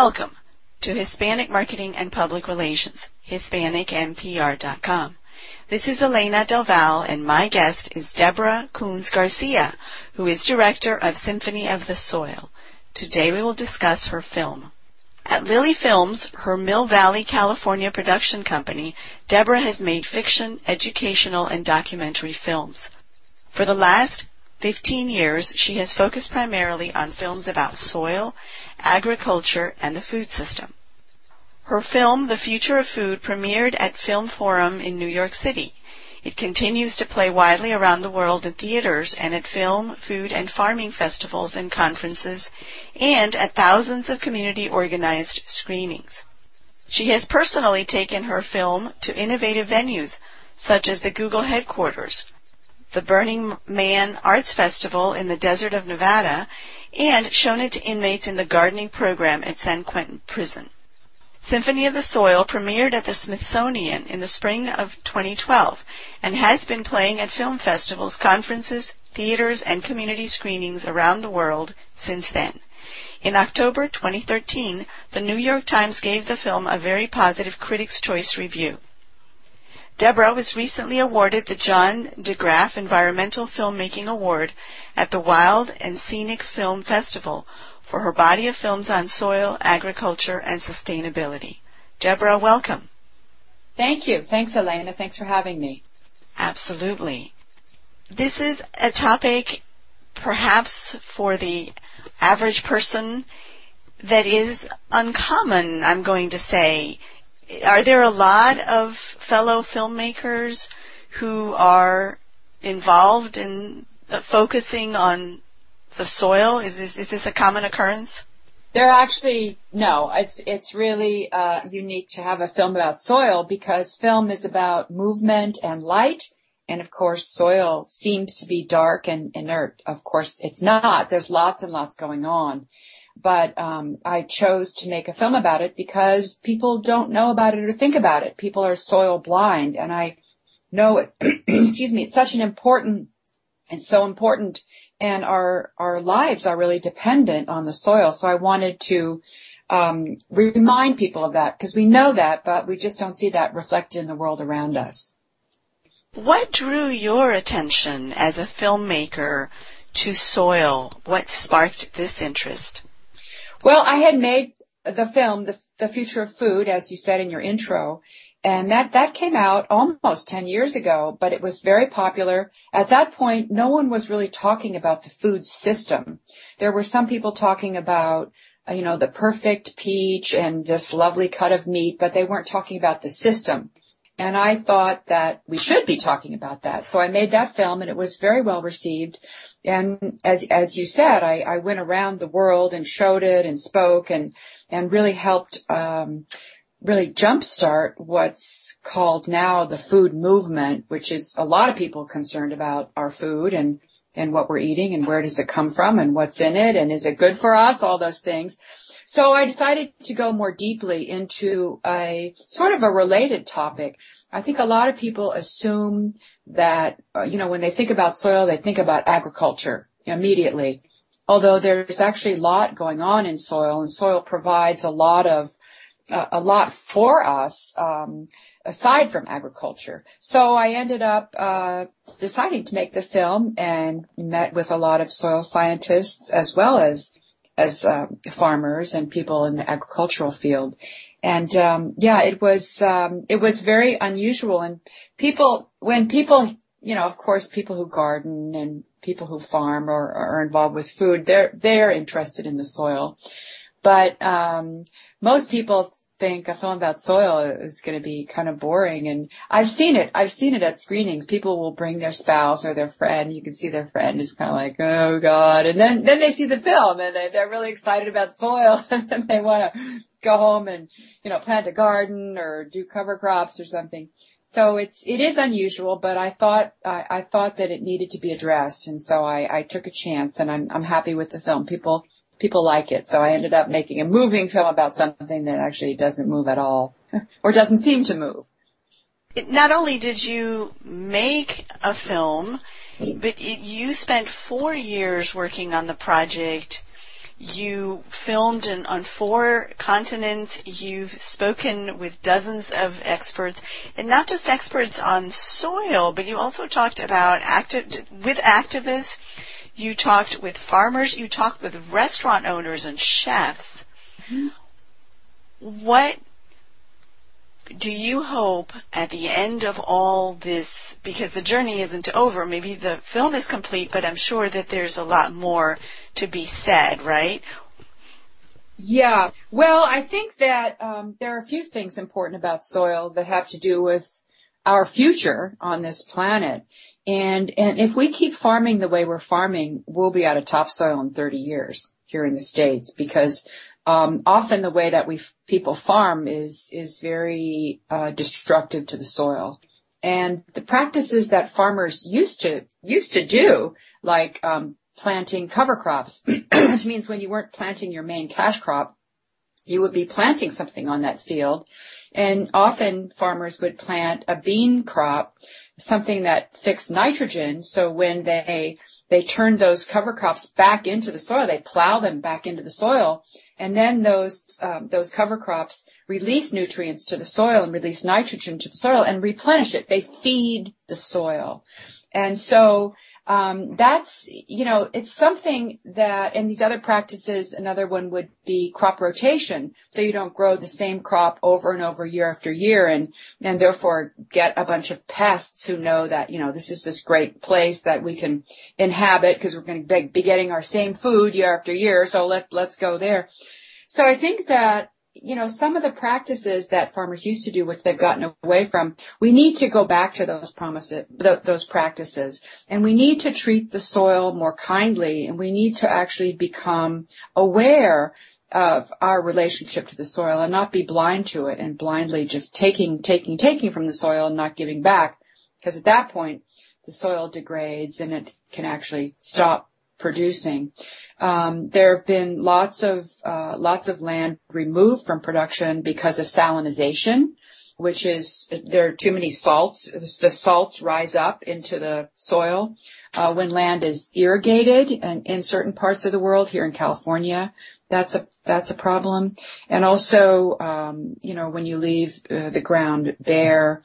Welcome to Hispanic Marketing and Public Relations, HispanicMPR.com. This is Elena Del and my guest is Deborah Koons Garcia, who is director of Symphony of the Soil. Today we will discuss her film. At Lily Films, her Mill Valley, California production company, Deborah has made fiction, educational, and documentary films. For the last 15 years, she has focused primarily on films about soil, agriculture, and the food system. Her film, The Future of Food, premiered at Film Forum in New York City. It continues to play widely around the world in theaters and at film, food, and farming festivals and conferences, and at thousands of community organized screenings. She has personally taken her film to innovative venues such as the Google headquarters, the Burning Man Arts Festival in the desert of Nevada, and shown it to inmates in the gardening program at San Quentin Prison. Symphony of the Soil premiered at the Smithsonian in the spring of 2012 and has been playing at film festivals, conferences, theaters, and community screenings around the world since then. In October 2013, the New York Times gave the film a very positive Critics' Choice review. Deborah was recently awarded the John de Graaf Environmental Filmmaking Award at the Wild and Scenic Film Festival for her body of films on soil, agriculture, and sustainability. Deborah, welcome. Thank you. Thanks, Elena. Thanks for having me. Absolutely. This is a topic perhaps for the average person that is uncommon, I'm going to say are there a lot of fellow filmmakers who are involved in focusing on the soil? Is this, is this a common occurrence? There actually no. It's it's really uh, unique to have a film about soil because film is about movement and light, and of course soil seems to be dark and inert. Of course it's not. There's lots and lots going on but um, I chose to make a film about it because people don't know about it or think about it. People are soil blind, and I know it. excuse me. It's such an important. It's so important, and our our lives are really dependent on the soil. So I wanted to um, remind people of that because we know that, but we just don't see that reflected in the world around us. What drew your attention as a filmmaker to soil? What sparked this interest? Well, I had made the film, the, the Future of Food, as you said in your intro, and that, that came out almost 10 years ago, but it was very popular. At that point, no one was really talking about the food system. There were some people talking about, you know, the perfect peach and this lovely cut of meat, but they weren't talking about the system. And I thought that we should be talking about that. So I made that film and it was very well received. And as, as you said, I, I went around the world and showed it and spoke and, and really helped, um, really jumpstart what's called now the food movement, which is a lot of people concerned about our food and, and what we're eating and where does it come from and what's in it and is it good for us, all those things. So I decided to go more deeply into a sort of a related topic. I think a lot of people assume that, uh, you know, when they think about soil, they think about agriculture immediately. Although there's actually a lot going on in soil and soil provides a lot of, uh, a lot for us, um, aside from agriculture. So I ended up, uh, deciding to make the film and met with a lot of soil scientists as well as as uh, farmers and people in the agricultural field. And um, yeah, it was um, it was very unusual. And people, when people, you know, of course, people who garden and people who farm or are involved with food, they're they're interested in the soil. But um, most people think a film about soil is going to be kind of boring. And I've seen it. I've seen it at screenings. People will bring their spouse or their friend. You can see their friend is kind of like, oh God. And then, then they see the film and they, they're really excited about soil and they want to go home and, you know, plant a garden or do cover crops or something. So it's, it is unusual, but I thought, I, I thought that it needed to be addressed. And so I, I took a chance and I'm, I'm happy with the film. People, people like it. So I ended up making a moving film about something that actually doesn't move at all or doesn't seem to move. Not only did you make a film, but it, you spent four years working on the project You filmed in, on four continents. You've spoken with dozens of experts, and not just experts on soil, but you also talked about active with activists. You talked with farmers. You talked with restaurant owners and chefs. Mm-hmm. What do you hope at the end of all this, because the journey isn't over, maybe the film is complete, but I'm sure that there's a lot more to be said, right? Yeah. Well, I think that um, there are a few things important about soil that have to do with our future on this planet. And and if we keep farming the way we're farming, we'll be out of topsoil in 30 years here in the states because um, often the way that we people farm is is very uh, destructive to the soil. And the practices that farmers used to used to do, like um, planting cover crops, which means when you weren't planting your main cash crop, you would be planting something on that field. And often farmers would plant a bean crop, something that fixed nitrogen. So when they they turn those cover crops back into the soil, they plow them back into the soil, and then those um, those cover crops release nutrients to the soil and release nitrogen to the soil and replenish it. They feed the soil, and so um, that's you know it's something that in these other practices another one would be crop rotation. So you don't grow the same crop over and over year after year and and therefore get a bunch of pests who know that you know this is this great place that we can inhabit because we're going to be getting our same food year after year. So let let's go there. So I think that you know, some of the practices that farmers used to do, which they've gotten away from, we need to go back to those promises, those practices. And we need to treat the soil more kindly and we need to actually become aware of our relationship to the soil and not be blind to it and blindly just taking, taking, taking from the soil and not giving back. Because at that point, the soil degrades and it can actually stop producing. Um, there have been lots of uh, lots of land removed from production because of salinization, which is there are too many salts. The salts rise up into the soil uh, when land is irrigated, and in certain parts of the world, here in California, that's a that's a problem. And also, um, you know, when you leave uh, the ground bare,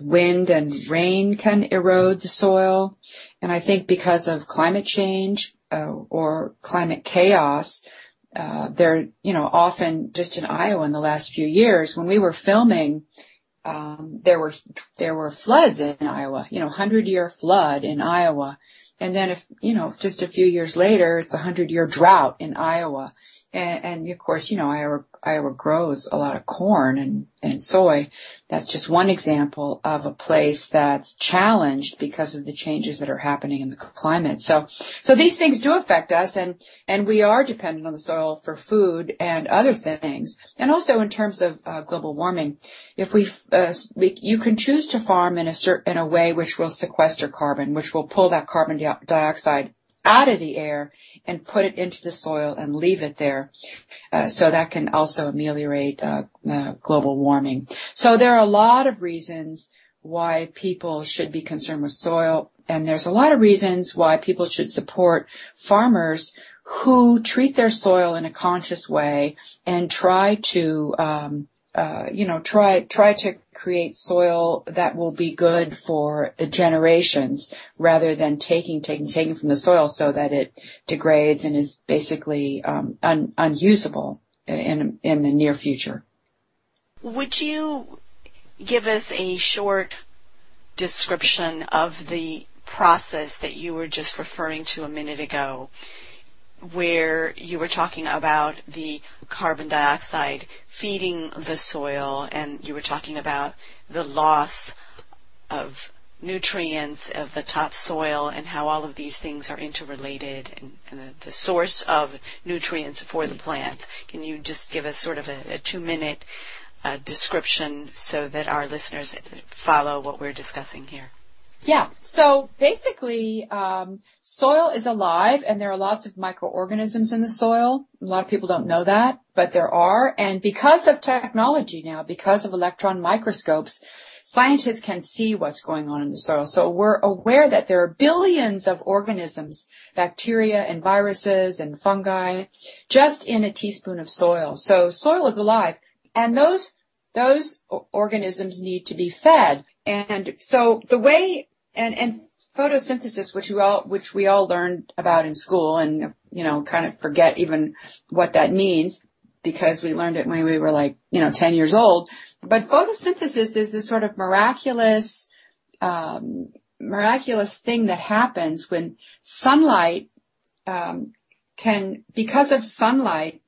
wind and rain can erode the soil. And I think because of climate change uh, or climate chaos, uh, there, you know, often just in Iowa in the last few years, when we were filming, um, there were there were floods in Iowa, you know, hundred year flood in Iowa, and then if you know, just a few years later, it's a hundred year drought in Iowa, and, and of course, you know, Iowa, Iowa grows a lot of corn and, and soy. That's just one example of a place that's challenged because of the changes that are happening in the climate. So, so these things do affect us and, and we are dependent on the soil for food and other things. And also in terms of uh, global warming, if we, uh, we, you can choose to farm in a certain, in a way which will sequester carbon, which will pull that carbon dioxide out of the air and put it into the soil and leave it there. Uh, so that can also ameliorate uh, uh, global warming. So there are a lot of reasons why people should be concerned with soil, and there's a lot of reasons why people should support farmers who treat their soil in a conscious way and try to um, uh, you know, try try to create soil that will be good for generations rather than taking taking taking from the soil so that it degrades and is basically um, un, unusable in in the near future. Would you give us a short description of the process that you were just referring to a minute ago? Where you were talking about the carbon dioxide feeding the soil and you were talking about the loss of nutrients of the topsoil and how all of these things are interrelated and, and the, source of nutrients for the plants. Can you just give us sort of a, a two minute uh, description so that our listeners follow what we're discussing here? Yeah. So basically, um, soil is alive and there are lots of microorganisms in the soil. A lot of people don't know that, but there are. And because of technology now, because of electron microscopes, scientists can see what's going on in the soil. So we're aware that there are billions of organisms, bacteria and viruses and fungi, just in a teaspoon of soil. So soil is alive. And those, those organisms need to be fed. And so the way and and photosynthesis, which we all which we all learned about in school, and you know, kind of forget even what that means because we learned it when we were like you know 10 years old. But photosynthesis is this sort of miraculous um, miraculous thing that happens when sunlight um, can because of sunlight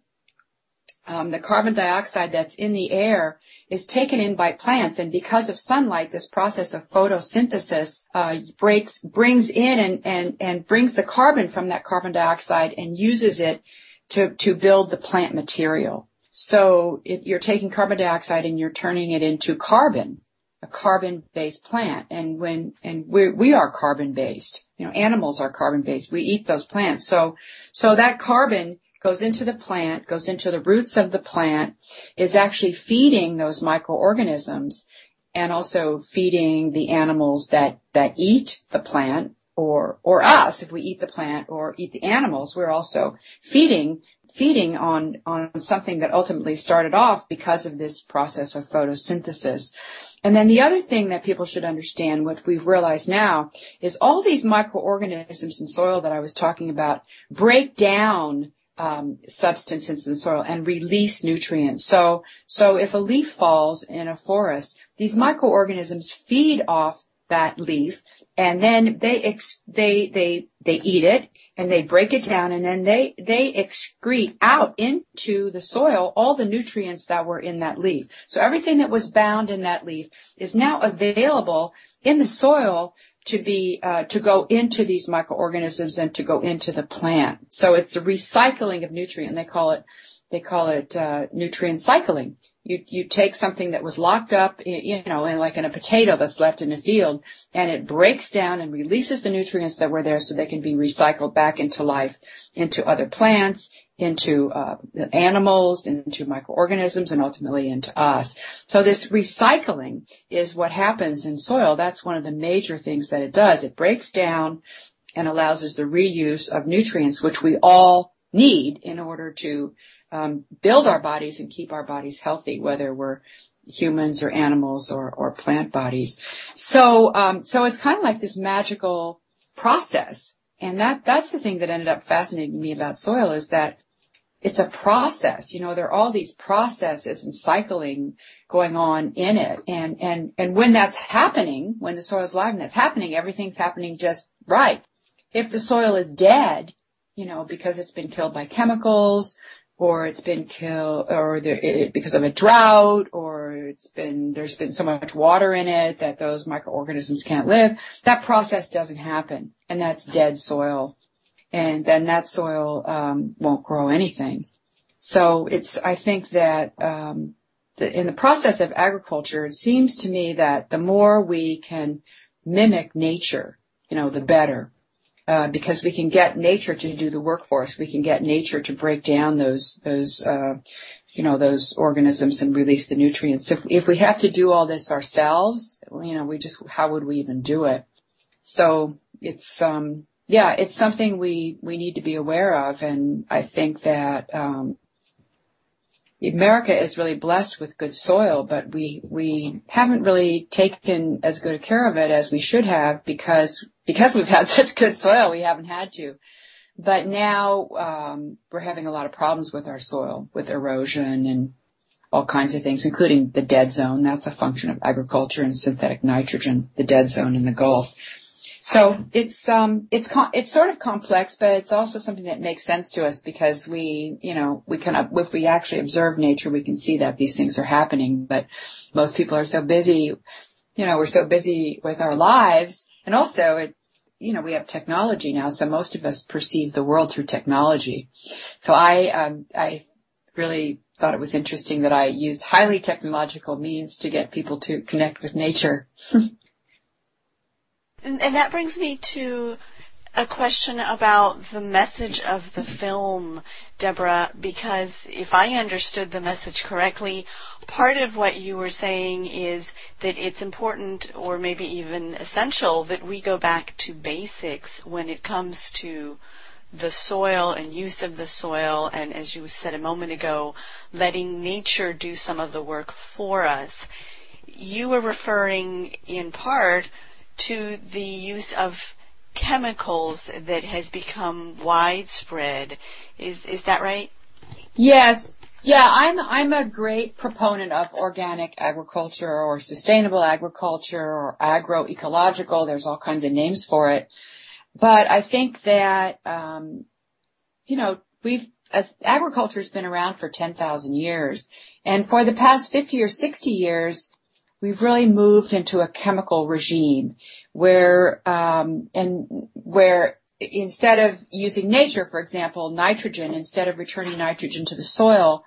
um, the carbon dioxide that's in the air is taken in by plants, and because of sunlight, this process of photosynthesis uh, breaks, brings in and, and, and brings the carbon from that carbon dioxide and uses it to, to build the plant material. So it, you're taking carbon dioxide and you're turning it into carbon, a carbon-based plant. And when and we we are carbon-based. You know, animals are carbon-based. We eat those plants. So so that carbon goes into the plant, goes into the roots of the plant, is actually feeding those microorganisms and also feeding the animals that, that eat the plant or, or us if we eat the plant or eat the animals. We're also feeding, feeding on, on something that ultimately started off because of this process of photosynthesis. And then the other thing that people should understand, which we've realized now, is all these microorganisms in soil that I was talking about break down Um, substances in the soil and release nutrients. So, so if a leaf falls in a forest, these microorganisms feed off that leaf and then they ex- they they they eat it and they break it down and then they they excrete out into the soil all the nutrients that were in that leaf. So everything that was bound in that leaf is now available in the soil to be uh, to go into these microorganisms and to go into the plant. So it's the recycling of nutrient. They call it they call it uh, nutrient cycling. You you take something that was locked up, you know, in like in a potato that's left in a field, and it breaks down and releases the nutrients that were there, so they can be recycled back into life, into other plants, into uh, animals, into microorganisms, and ultimately into us. So this recycling is what happens in soil. That's one of the major things that it does. It breaks down and allows us the reuse of nutrients, which we all need in order to um, build our bodies and keep our bodies healthy, whether we're humans or animals or, or plant bodies. So, um, so it's kind of like this magical process. And that, that's the thing that ended up fascinating me about soil is that it's a process. You know, there are all these processes and cycling going on in it. And, and, and when that's happening, when the soil is alive and that's happening, everything's happening just right. If the soil is dead, you know, because it's been killed by chemicals or it's been killed or there, it, because of a drought or it's been, there's been so much water in it that those microorganisms can't live, that process doesn't happen. And that's dead soil and then that soil um, won't grow anything. So it's I think that um, the, in the process of agriculture, it seems to me that the more we can mimic nature, you know, the better. Uh, because we can get nature to do the work for us. We can get nature to break down those, those, uh, you know, those organisms and release the nutrients. If, if we have to do all this ourselves, you know, we just, how would we even do it? So it's, um, yeah, it's something we, we need to be aware of. And I think that, um, America is really blessed with good soil, but we, we haven't really taken as good a care of it as we should have because, because we've had such good soil, we haven't had to. But now, um, we're having a lot of problems with our soil, with erosion and all kinds of things, including the dead zone. That's a function of agriculture and synthetic nitrogen, the dead zone in the Gulf. So it's um it's it's sort of complex, but it's also something that makes sense to us because we you know we can if we actually observe nature, we can see that these things are happening. But most people are so busy, you know, we're so busy with our lives, and also it you know we have technology now, so most of us perceive the world through technology. So I um I really thought it was interesting that I used highly technological means to get people to connect with nature. And, that brings me to a question about the message of the film, Deborah, because if I understood the message correctly, part of what you were saying is that it's important or maybe even essential that we go back to basics when it comes to the soil and use of the soil and as you said a moment ago, letting nature do some of the work for us. You were referring in part to the use of chemicals that has become widespread. Is is that right? Yes. Yeah, I'm I'm a great proponent of organic agriculture or sustainable agriculture or agroecological. There's all kinds of names for it. But I think that um, you know, we've agriculture's been around for 10,000 years and for the past 50 or 60 years we've really moved into a chemical regime where um, and where instead of using nature, for example, nitrogen, instead of returning nitrogen to the soil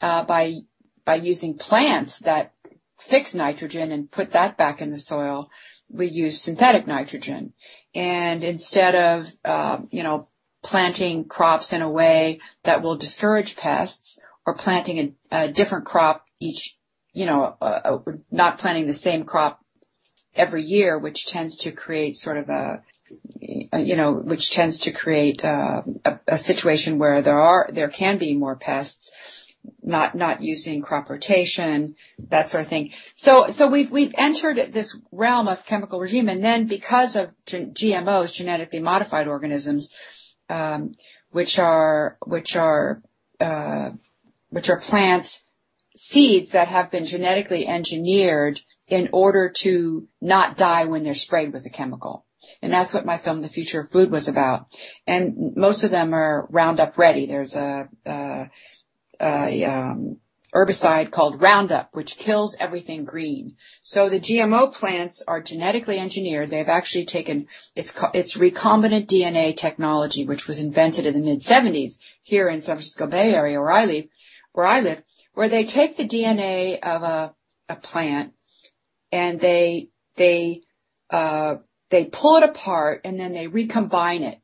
uh, by by using plants that fix nitrogen and put that back in the soil, we use synthetic nitrogen. And instead of uh, you know planting crops in a way that will discourage pests or planting a, a different crop each you know, uh, uh, not planting the same crop every year, which tends to create sort of a, you know, which tends to create uh, a, a, situation where there are there can be more pests, not not using crop rotation, that sort of thing. So so we've we've entered this realm of chemical regime, and then because of GMOs, genetically modified organisms, um, which are which are uh, which are plants seeds that have been genetically engineered in order to not die when they're sprayed with a chemical. And that's what my film, The Future of Food, was about. And most of them are Roundup ready. There's a, a, a um, herbicide called Roundup, which kills everything green. So the GMO plants are genetically engineered. They've actually taken it's it's recombinant DNA technology, which was invented in the mid 70s here in San Francisco Bay Area where I live, where I live, where they take the DNA of a, a plant and they they uh, they pull it apart and then they recombine it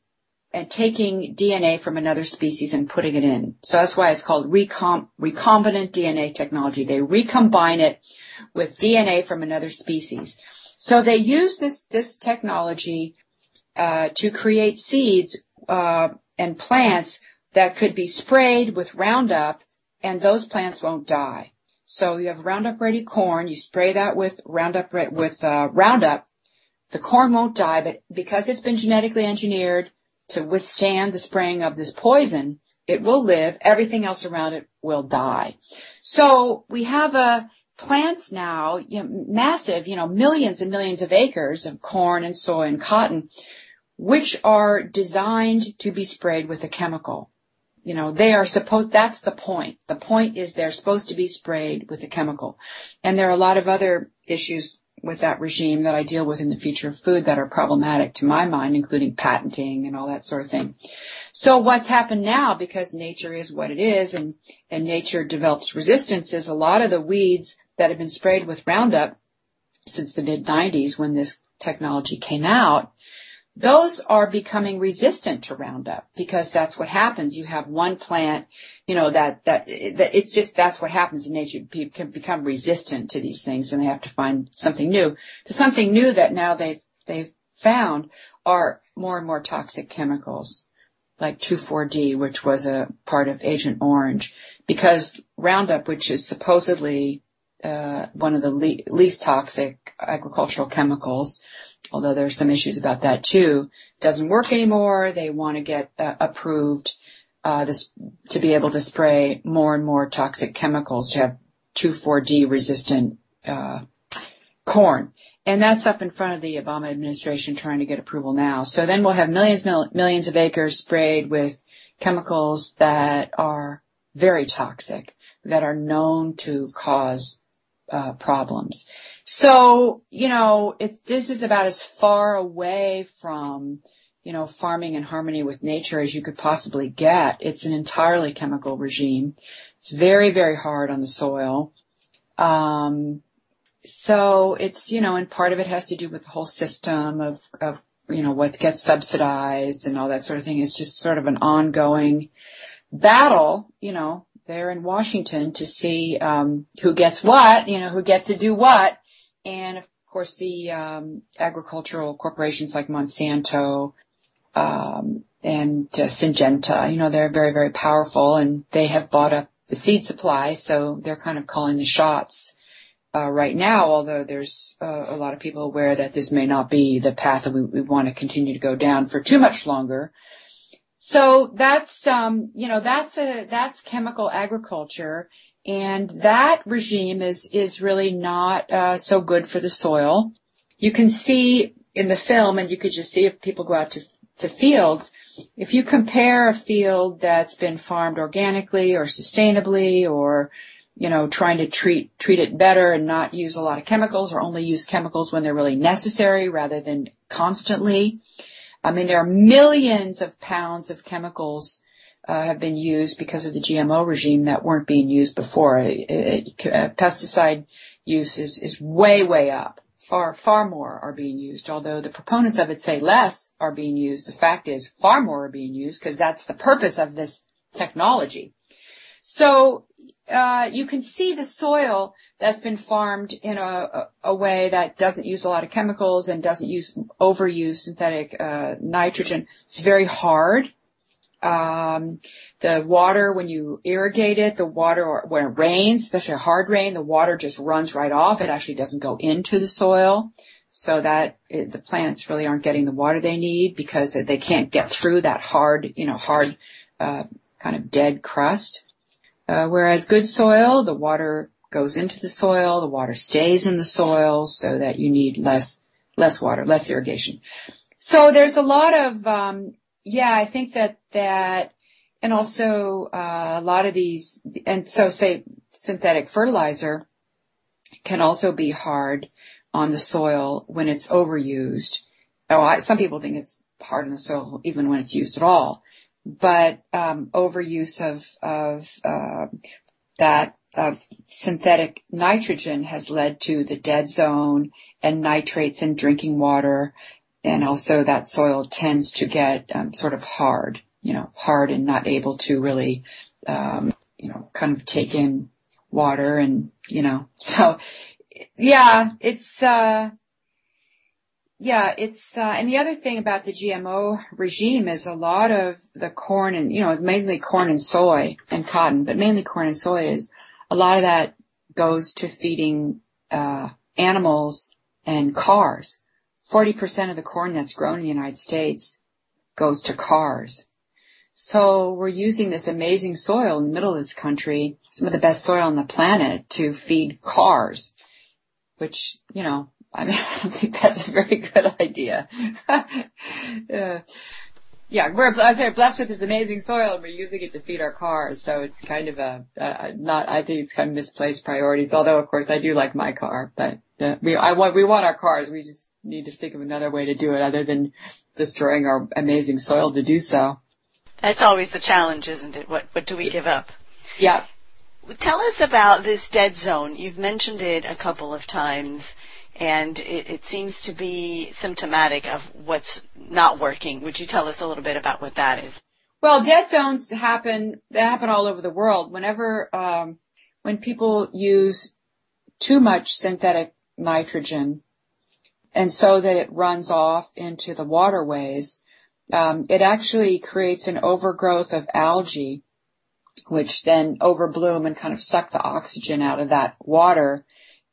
and taking DNA from another species and putting it in. So that's why it's called recom- recombinant DNA technology. They recombine it with DNA from another species. So they use this this technology uh, to create seeds uh, and plants that could be sprayed with Roundup and those plants won't die. So you have Roundup Ready corn. You spray that with Roundup with uh, Roundup. The corn won't die, but because it's been genetically engineered to withstand the spraying of this poison, it will live. Everything else around it will die. So we have a uh, plants now, you know, massive, you know, millions and millions of acres of corn and soy and cotton, which are designed to be sprayed with a chemical you know, they are supposed, that's the point. The point is they're supposed to be sprayed with a chemical. And there are a lot of other issues with that regime that I deal with in the future of food that are problematic to my mind, including patenting and all that sort of thing. So what's happened now, because nature is what it is and, and nature develops resistance, is a lot of the weeds that have been sprayed with Roundup since the mid 90s when this technology came out those are becoming resistant to Roundup because that's what happens. You have one plant, you know, that, that, that it's just, that's what happens in nature. People can become resistant to these things and they have to find something new. The something new that now they've, they've found are more and more toxic chemicals like 2,4-D, which was a part of Agent Orange, because Roundup, which is supposedly one of the le- least toxic agricultural chemicals, although there are some issues about that too, doesn't work anymore. They want to get uh, approved uh, to be able to spray more and more toxic chemicals to have 2,4-D resistant uh, corn. And that's up in front of the Obama administration trying to get approval now. So then we'll have millions, millions of acres sprayed with chemicals that are very toxic, that are known to cause uh, problems. So, you know, this is about as far away from, you know, farming in harmony with nature as you could possibly get. It's an entirely chemical regime. It's very, very hard on the soil. Um, so it's, you know, and part of it has to do with the whole system of, of, you know, what gets subsidized and all that sort of thing. It's just sort of an ongoing battle, you know, there in Washington to see, um, who gets what, you know, who gets to do what. And of course the, um, agricultural corporations like Monsanto, um, and uh, Syngenta, you know, they're very, very powerful and they have bought up the seed supply. So they're kind of calling the shots uh, right now, although there's uh, a lot of people aware that this may not be the path that we, we want to continue to go down for too much longer. So that's, um, you know, that's a, that's chemical agriculture. And that regime is, is really not, uh, so good for the soil. You can see in the film, and you could just see if people go out to, to fields, if you compare a field that's been farmed organically or sustainably or you know, trying to treat, treat it better and not use a lot of chemicals or only use chemicals when they're really necessary rather than constantly. I mean, there are millions of pounds of chemicals uh, have been used because of the GMO regime that weren't being used before. It, it, uh, pesticide use is, is way, way up. Far, far more are being used. Although the proponents of it say less are being used, the fact is far more are being used because that's the purpose of this technology. So uh, you can see the soil that's been farmed in a, a, way that doesn't use a lot of chemicals and doesn't use overuse synthetic uh, nitrogen. It's very hard. Um, the water, when you irrigate it, the water, when it rains, especially a hard rain, the water just runs right off. It actually doesn't go into the soil. So that it, the plants really aren't getting the water they need because they can't get through that hard, you know, hard, uh, kind of dead crust. Uh, whereas good soil, the water goes into the soil, the water stays in the soil so that you need less, less water, less irrigation. So there's a lot of, um, yeah, I think that, that, and also, uh, a lot of these, and so say synthetic fertilizer can also be hard on the soil when it's overused. Oh, I, some people think it's hard on the soil even when it's used at all but um, overuse of of uh, that of synthetic nitrogen has led to the dead zone and nitrates in drinking water, and also that soil tends to get um, sort of hard, you know, hard and not able to really, um, you know, kind of take in water and you know, so yeah, it's. Uh, yeah, it's, uh, and the other thing about the GMO regime is a lot of the corn and, you know, mainly corn and soy and cotton, but mainly corn and soy is a lot of that goes to feeding, uh, animals and cars. 40% of the corn that's grown in the United States goes to cars. So we're using this amazing soil in the middle of this country, some of the best soil on the planet to feed cars, which, you know, I mean, I don't think that's a very good idea. uh, yeah, we're blessed with this amazing soil and we're using it to feed our cars. So it's kind of a, uh, not, I think it's kind of misplaced priorities. Although of course I do like my car, but uh, we, I want, we want our cars. We just need to think of another way to do it other than destroying our amazing soil to do so. That's always the challenge, isn't it? What, what do we give up? Yeah. Tell us about this dead zone. You've mentioned it a couple of times and it, it, seems to be symptomatic of what's not working. Would you tell us a little bit about what that is? Well, dead zones happen. They happen all over the world. Whenever um, when people use too much synthetic nitrogen, and so that it runs off into the waterways, um, it actually creates an overgrowth of algae, which then overbloom and kind of suck the oxygen out of that water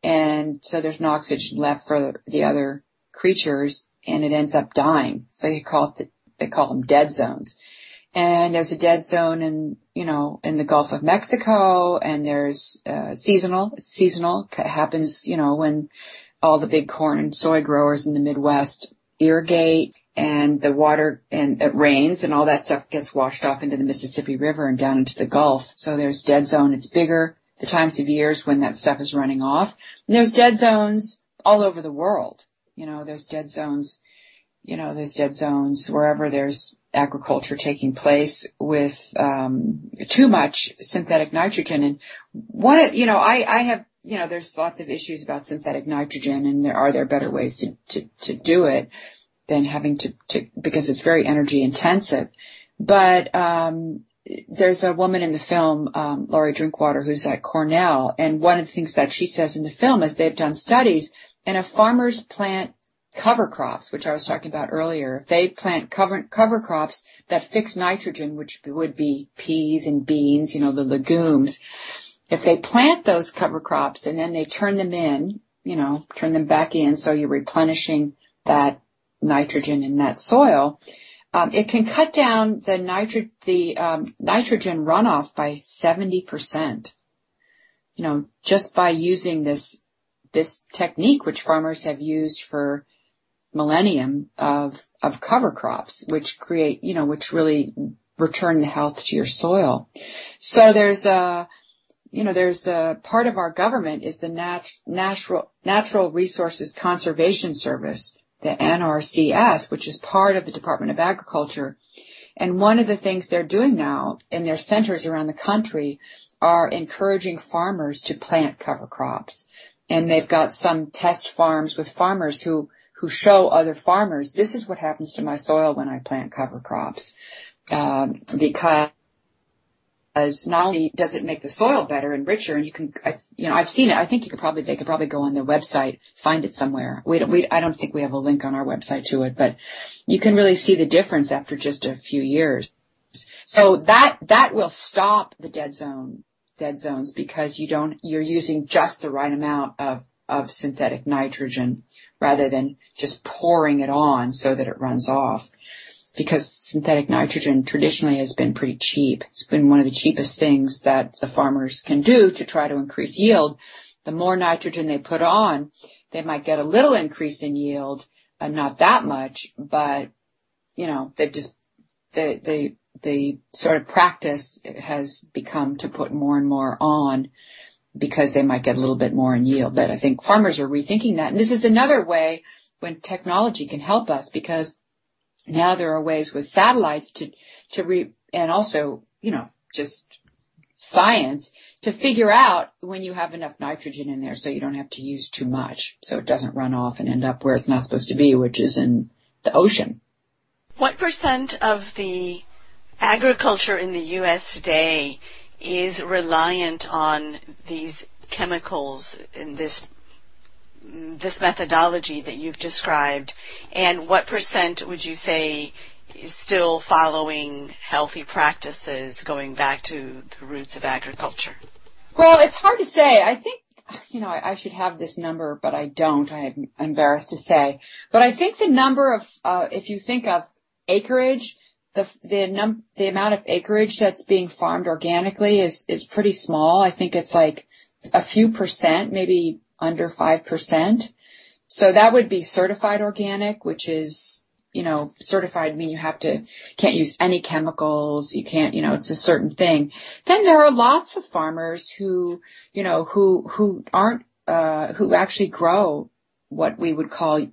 and so there's no oxygen left for the other creatures and it ends up dying. So they call it, the, they call them dead zones. And there's a dead zone in, you know, in the Gulf of Mexico and there's, uh, seasonal, it's seasonal, it happens, you know, when all the big corn and soy growers in the Midwest irrigate and the water and it rains and all that stuff gets washed off into the Mississippi River and down into the Gulf. So there's dead zone. It's bigger the times of years when that stuff is running off. And there's dead zones all over the world. You know, there's dead zones, you know, there's dead zones wherever there's agriculture taking place with um, too much synthetic nitrogen. And one, you know, I, I have you know, there's lots of issues about synthetic nitrogen and there are there better ways to, to, to do it than having to, to, because it's very energy intensive. But, um, there's a woman in the film, um, Laurie Drinkwater, who's at Cornell, and one of the things that she says in the film is they've done studies, and if farmers plant cover crops, which I was talking about earlier, if they plant cover, cover crops that fix nitrogen, which would be peas and beans, you know, the legumes, if they plant those cover crops and then they turn them in, you know, turn them back in so you're replenishing that nitrogen in that soil, it can cut down the, um, nitrogen runoff by 70%. You know, just by using this this technique, which farmers have used for millennium of of cover crops, which create, you know, which really return the health to your soil. So there's a you know, there's a part of our government is the nat- natural, natural resources conservation service, the NRCS, which is part of the Department of Agriculture. And one of the things they're doing now in their centers around the country are encouraging farmers to plant cover crops. And they've got some test farms with farmers who, who show other farmers, this is what happens to my soil when I plant cover crops. Um, because because not only does it make the soil better and richer, and you can, you know, I've seen it. I think you could probably, they could probably go on their website, find it somewhere. We don't, we, I don't think we have a link on our website to it, but you can really see the difference after just a few years. So that, that will stop the dead zone, dead zones because you don't, you're using just the right amount of, of synthetic nitrogen rather than just pouring it on so that it runs off because synthetic nitrogen traditionally has been pretty cheap. It's been one of the cheapest things that the farmers can do to try to increase yield. The more nitrogen they put on, they might get a little increase in yield, and not that much, but you know, they've just the the the sort of practice has become to put more and more on because they might get a little bit more in yield. But I think farmers are rethinking that. And this is another way when technology can help us because now there are ways with satellites to, to re, and also, you know, just science to figure out when you have enough nitrogen in there so you don't have to use too much. So it doesn't run off and end up where it's not supposed to be, which is in the ocean. What percent of the agriculture in the U.S. today is reliant on these chemicals in this this methodology that you've described, and what percent would you say is still following healthy practices going back to the roots of agriculture? Well, it's hard to say. I think, you know, I, I should have this number, but I don't. I'm embarrassed to say. But I think the number of, uh, if you think of acreage, the the num the amount of acreage that's being farmed organically is is pretty small. I think it's like a few percent, maybe under 5%. So that would be certified organic, which is, you know, certified mean you have to, can't use any chemicals, you can't, you know, it's a certain thing. Then there are lots of farmers who, you know, who, who aren't, uh, who actually grow what we would call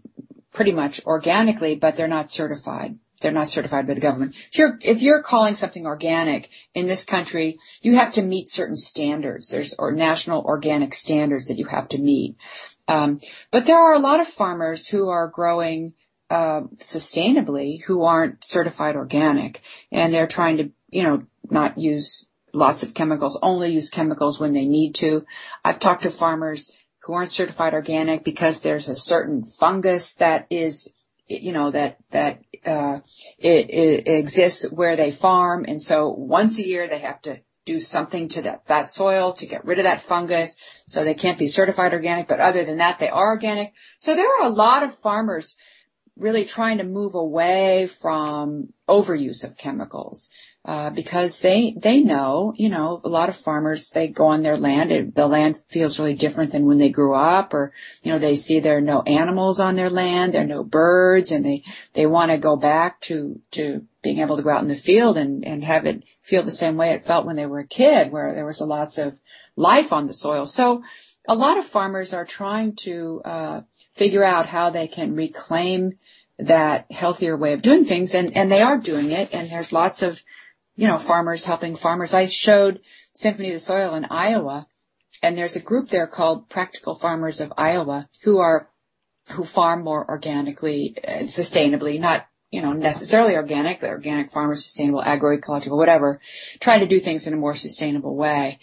pretty much organically, but they're not certified. They're not certified by the government. If you're, if you're calling something organic in this country, you have to meet certain standards. There's or national organic standards that you have to meet. Um, but there are a lot of farmers who are growing uh, sustainably who aren't certified organic, and they're trying to, you know, not use lots of chemicals, only use chemicals when they need to. I've talked to farmers who aren't certified organic because there's a certain fungus that is you know, that, that, uh, it, it exists where they farm. And so once a year they have to do something to that, that soil to get rid of that fungus. So they can't be certified organic, but other than that, they are organic. So there are a lot of farmers really trying to move away from overuse of chemicals. Uh, because they they know, you know, a lot of farmers they go on their land, the land feels really different than when they grew up, or you know, they see there are no animals on their land, there are no birds, and they they want to go back to to being able to go out in the field and and have it feel the same way it felt when they were a kid, where there was a lots of life on the soil. So a lot of farmers are trying to uh, figure out how they can reclaim that healthier way of doing things, and and they are doing it, and there's lots of you know, farmers helping farmers. I showed Symphony of the Soil in Iowa and there's a group there called Practical Farmers of Iowa who are who farm more organically, uh, sustainably, not you know necessarily organic, but organic farmers, sustainable, agroecological, whatever, trying to do things in a more sustainable way.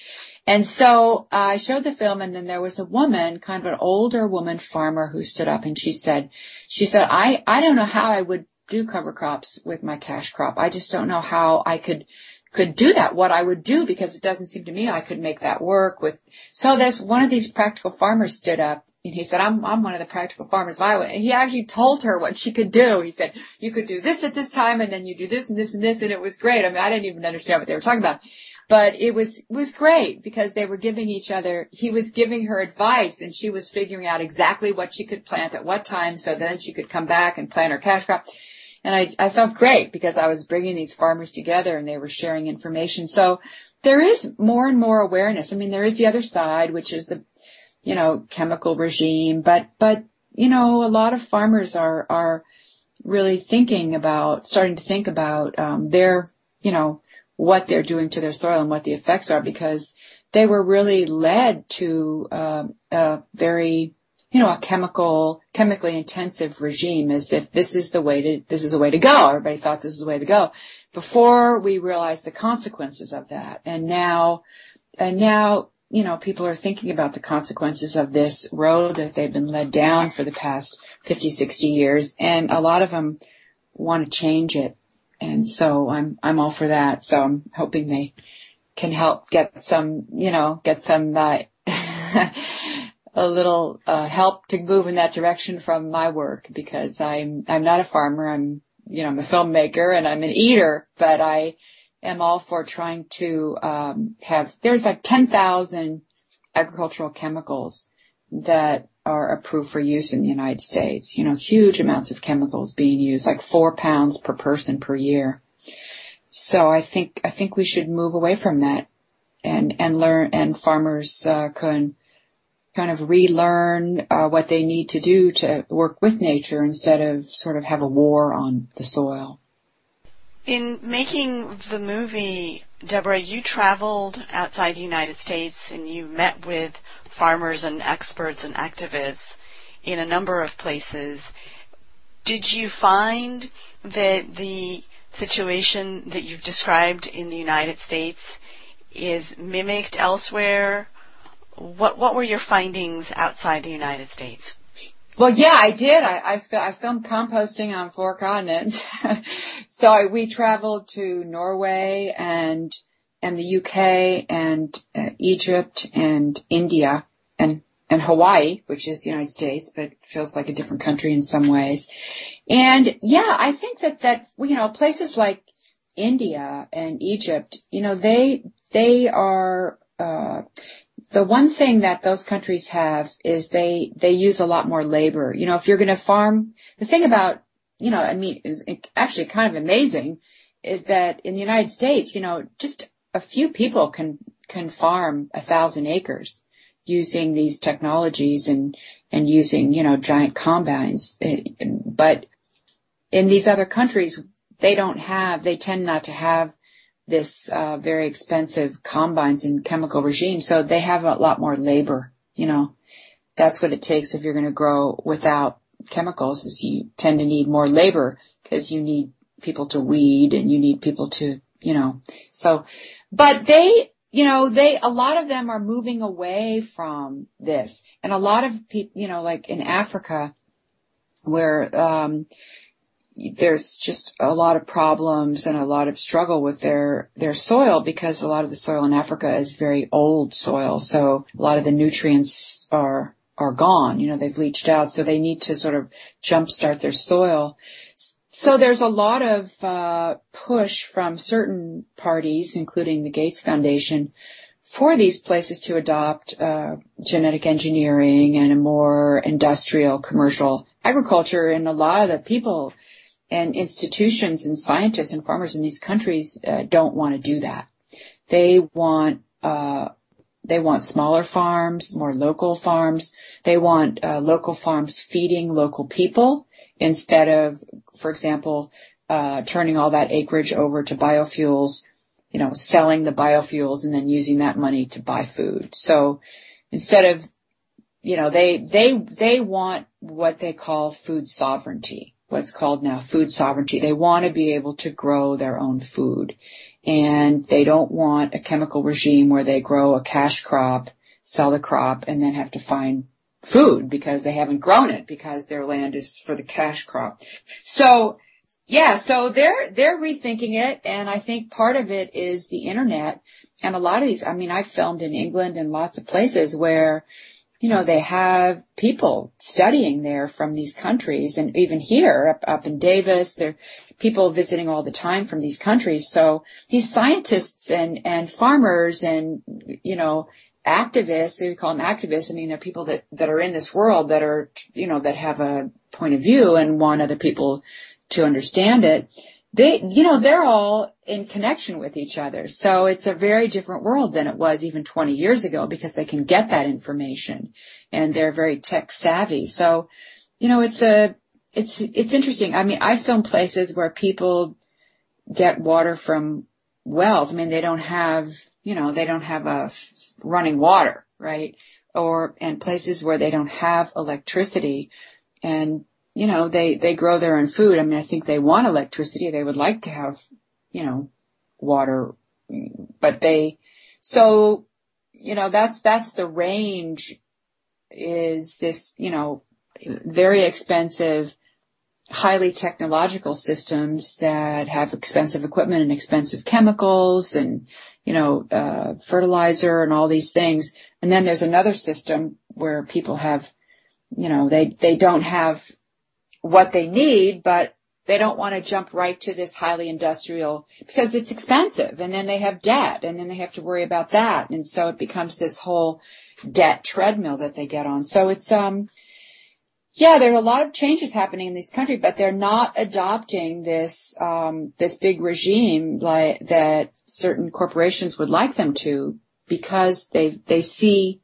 And so uh, I showed the film, and then there was a woman, kind of an older woman farmer, who stood up and she said, she said, I I don't know how I would do cover crops with my cash crop. I just don't know how I could could do that, what I would do, because it doesn't seem to me I could make that work with. So this one of these practical farmers stood up and he said, I'm, I'm one of the practical farmers of Iowa. And he actually told her what she could do. He said, you could do this at this time and then you do this and this and this. And it was great. I mean, I didn't even understand what they were talking about, but it was, was great because they were giving each other, he was giving her advice and she was figuring out exactly what she could plant at what time. So then she could come back and plant her cash crop. And I, I felt great because I was bringing these farmers together and they were sharing information. So there is more and more awareness. I mean, there is the other side, which is the, you know, chemical regime, but, but, you know, a lot of farmers are, are really thinking about, starting to think about, um, their, you know, what they're doing to their soil and what the effects are because they were really led to, uh, a very, you know, a chemical, chemically intensive regime as if this is the way to, this is the way to go. Everybody thought this is the way to go before we realized the consequences of that. And now, and now, you know, people are thinking about the consequences of this road that they've been led down for the past 50, 60 years. And a lot of them want to change it. And so I'm, I'm all for that. So I'm hoping they can help get some, you know, get some, uh, a little uh, help to move in that direction from my work because I'm I'm not a farmer. I'm you know I'm a filmmaker and I'm an eater, but I am all for trying to um, have. There's like ten thousand agricultural chemicals that are approved for use in the United States. You know, huge amounts of chemicals being used, like four pounds per person per year. So I think I think we should move away from that and and learn and farmers uh, can kind of relearn uh, what they need to do to work with nature instead of sort of have a war on the soil. In making the movie, Deborah, you traveled outside the United States and you met with farmers and experts and activists in a number of places. Did you find that the situation that you've described in the United States is mimicked elsewhere what what were your findings outside the United States? Well, yeah, I did. I, I, I filmed composting on four continents. so I, we traveled to Norway and and the UK and uh, Egypt and India and and Hawaii, which is the United States, but feels like a different country in some ways. And yeah, I think that that you know places like India and Egypt, you know, they they are uh, the one thing that those countries have is they they use a lot more labor. You know, if you're going to farm, the thing about you know, I mean, is actually kind of amazing is that in the United States, you know, just a few people can can farm a thousand acres using these technologies and and using you know giant combines. But in these other countries, they don't have. They tend not to have this uh, very expensive combines and chemical regime. So they have a lot more labor. You know, that's what it takes if you're going to grow without chemicals. Is you tend to need more labor because you need people to weed and you need people to, you know. So, but they, you know, they a lot of them are moving away from this, and a lot of people, you know, like in Africa, where um, there's just a lot of problems and a lot of struggle with their their soil because a lot of the soil in Africa is very old soil. So a lot of the nutrients are are gone. You know, they've leached out, so they need to sort of jumpstart their soil. So there's a lot of uh, push from certain parties, including the Gates Foundation, for these places to adopt uh, genetic engineering and a more industrial, commercial agriculture. And a lot of the people and institutions and scientists and farmers in these countries uh, don't want to do that. They want uh, they want smaller farms, more local farms. They want uh, local farms feeding local people instead of, for example, uh, turning all that acreage over to biofuels you know, selling the biofuels and then using that money to buy food. So instead of, you know, they, they, they want what they call food sovereignty, what's called now food sovereignty. They want to be able to grow their own food and they don't want a chemical regime where they grow a cash crop, sell the crop and then have to find food because they haven't grown it because their land is for the cash crop. So yeah, so they're, they're rethinking it. And I think part of it is the internet and a lot of these, I mean, I filmed in England and lots of places where, you know, they have people studying there from these countries and even here up, up in Davis, there are people visiting all the time from these countries. So these scientists and, and farmers and, you know, activists, you call them activists, I mean, they're people that, that are in this world that are, you know, that have a point of view and want other people to understand it, they, you know, they're all in connection with each other. So it's a very different world than it was even 20 years ago because they can get that information and they're very tech savvy. So, you know, it's a, it's, it's interesting. I mean, I film places where people get water from wells. I mean, they don't have, you know, they don't have a running water, right? Or, and places where they don't have electricity and you know, they, they grow their own food. I mean, I think they want electricity. They would like to have, you know, water, but they, so, you know, that's, that's the range is this, you know, very expensive, highly technological systems that have expensive equipment and expensive chemicals and, you know, uh, fertilizer and all these things. And then there's another system where people have, you know, they, they don't have what they need, but they don't want to jump right to this highly industrial because it's expensive and then they have debt and then they have to worry about that. And so it becomes this whole debt treadmill that they get on. So it's, um, yeah, there are a lot of changes happening in this country, but they're not adopting this, um, this big regime like that certain corporations would like them to because they, they see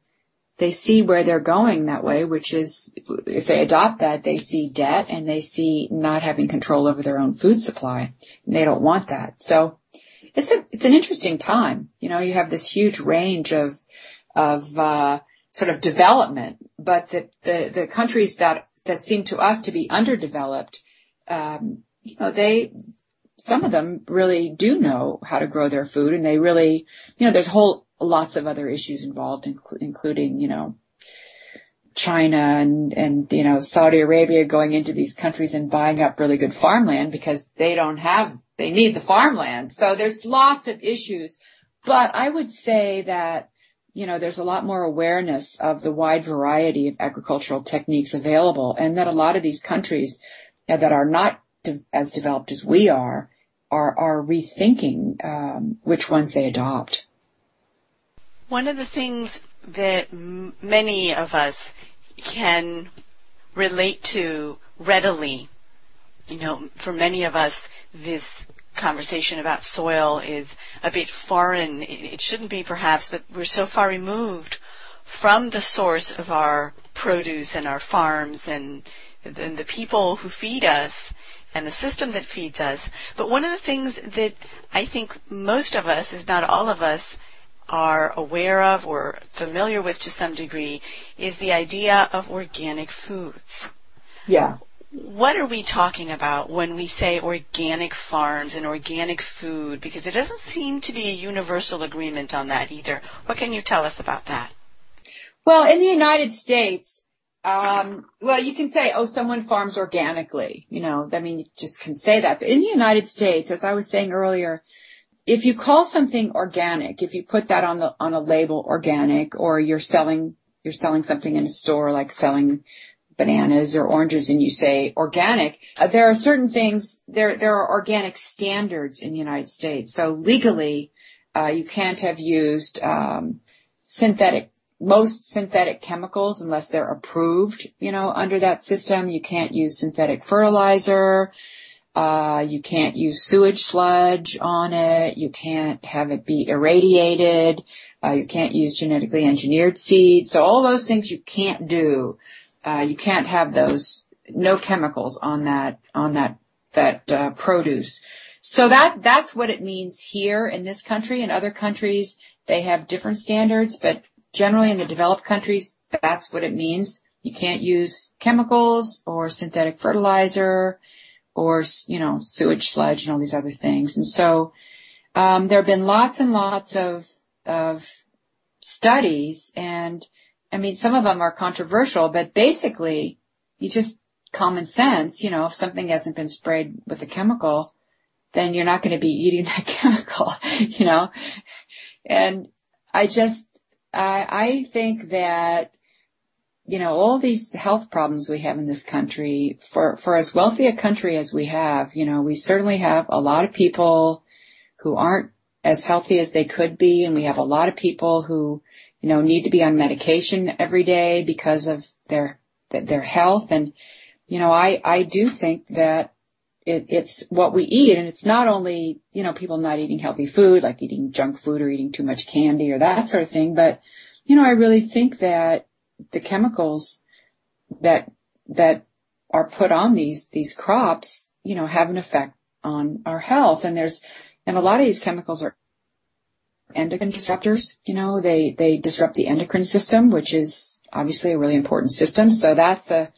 they see where they're going that way, which is if they adopt that, they see debt and they see not having control over their own food supply. And they don't want that. So it's a, it's an interesting time. You know, you have this huge range of, of, uh, sort of development, but the, the, the countries that, that seem to us to be underdeveloped, um, you know, they, some of them really do know how to grow their food and they really, you know, there's whole lots of other issues involved, including, you know, China and, and, you know, Saudi Arabia going into these countries and buying up really good farmland because they don't have, they need the farmland. So there's lots of issues, but I would say that, you know, there's a lot more awareness of the wide variety of agricultural techniques available and that a lot of these countries that are not de- as developed as we are, are, are rethinking, um, which ones they adopt. One of the things that m- many of us can relate to readily, you know, for many of us, this conversation about soil is a bit foreign. It shouldn't be perhaps, but we're so far removed from the source of our produce and our farms and, and the people who feed us and the system that feeds us. But one of the things that I think most of us, if not all of us, are aware of or familiar with to some degree is the idea of organic foods. Yeah. What are we talking about when we say organic farms and organic food? Because there doesn't seem to be a universal agreement on that either. What can you tell us about that? Well, in the United States, um, well, you can say, oh, someone farms organically. You know, I mean, you just can say that. But in the United States, as I was saying earlier, if you call something organic, if you put that on the, on a label organic or you're selling, you're selling something in a store like selling bananas or oranges and you say organic, uh, there are certain things, there, there are organic standards in the United States. So legally, uh, you can't have used, um, synthetic, most synthetic chemicals unless they're approved, you know, under that system. You can't use synthetic fertilizer. Uh, you can't use sewage sludge on it. You can't have it be irradiated. Uh, you can't use genetically engineered seeds. So all those things you can't do. Uh, you can't have those, no chemicals on that, on that, that, uh, produce. so that, that's what it means here in this country. In other countries, they have different standards, but generally in the developed countries, that's what it means. You can't use chemicals or synthetic fertilizer or, you know, sewage sludge and all these other things. And so, um, there have been lots and lots of, of studies and I mean, some of them are controversial, but basically you just common sense, you know, if something hasn't been sprayed with a chemical, then you're not going to be eating that chemical, you know, and I just, I, I think that, you know, all these health problems we have in this country, for, for as wealthy a country as we have, you know, we certainly have a lot of people who aren't as healthy as they could be, and we have a lot of people who, you know, need to be on medication every day because of their, their health. And, you know, I, I do think that it, it's what we eat and it's not only, you know, people not eating healthy food, like eating junk food or eating too much candy or that sort of thing. But, you know, I really think that the chemicals that, that are put on these, these crops, you know, have an effect on our health. And there's, and a lot of these chemicals are endocrine disruptors. You know, they, they disrupt the endocrine system, which is obviously a really important system. So that's a,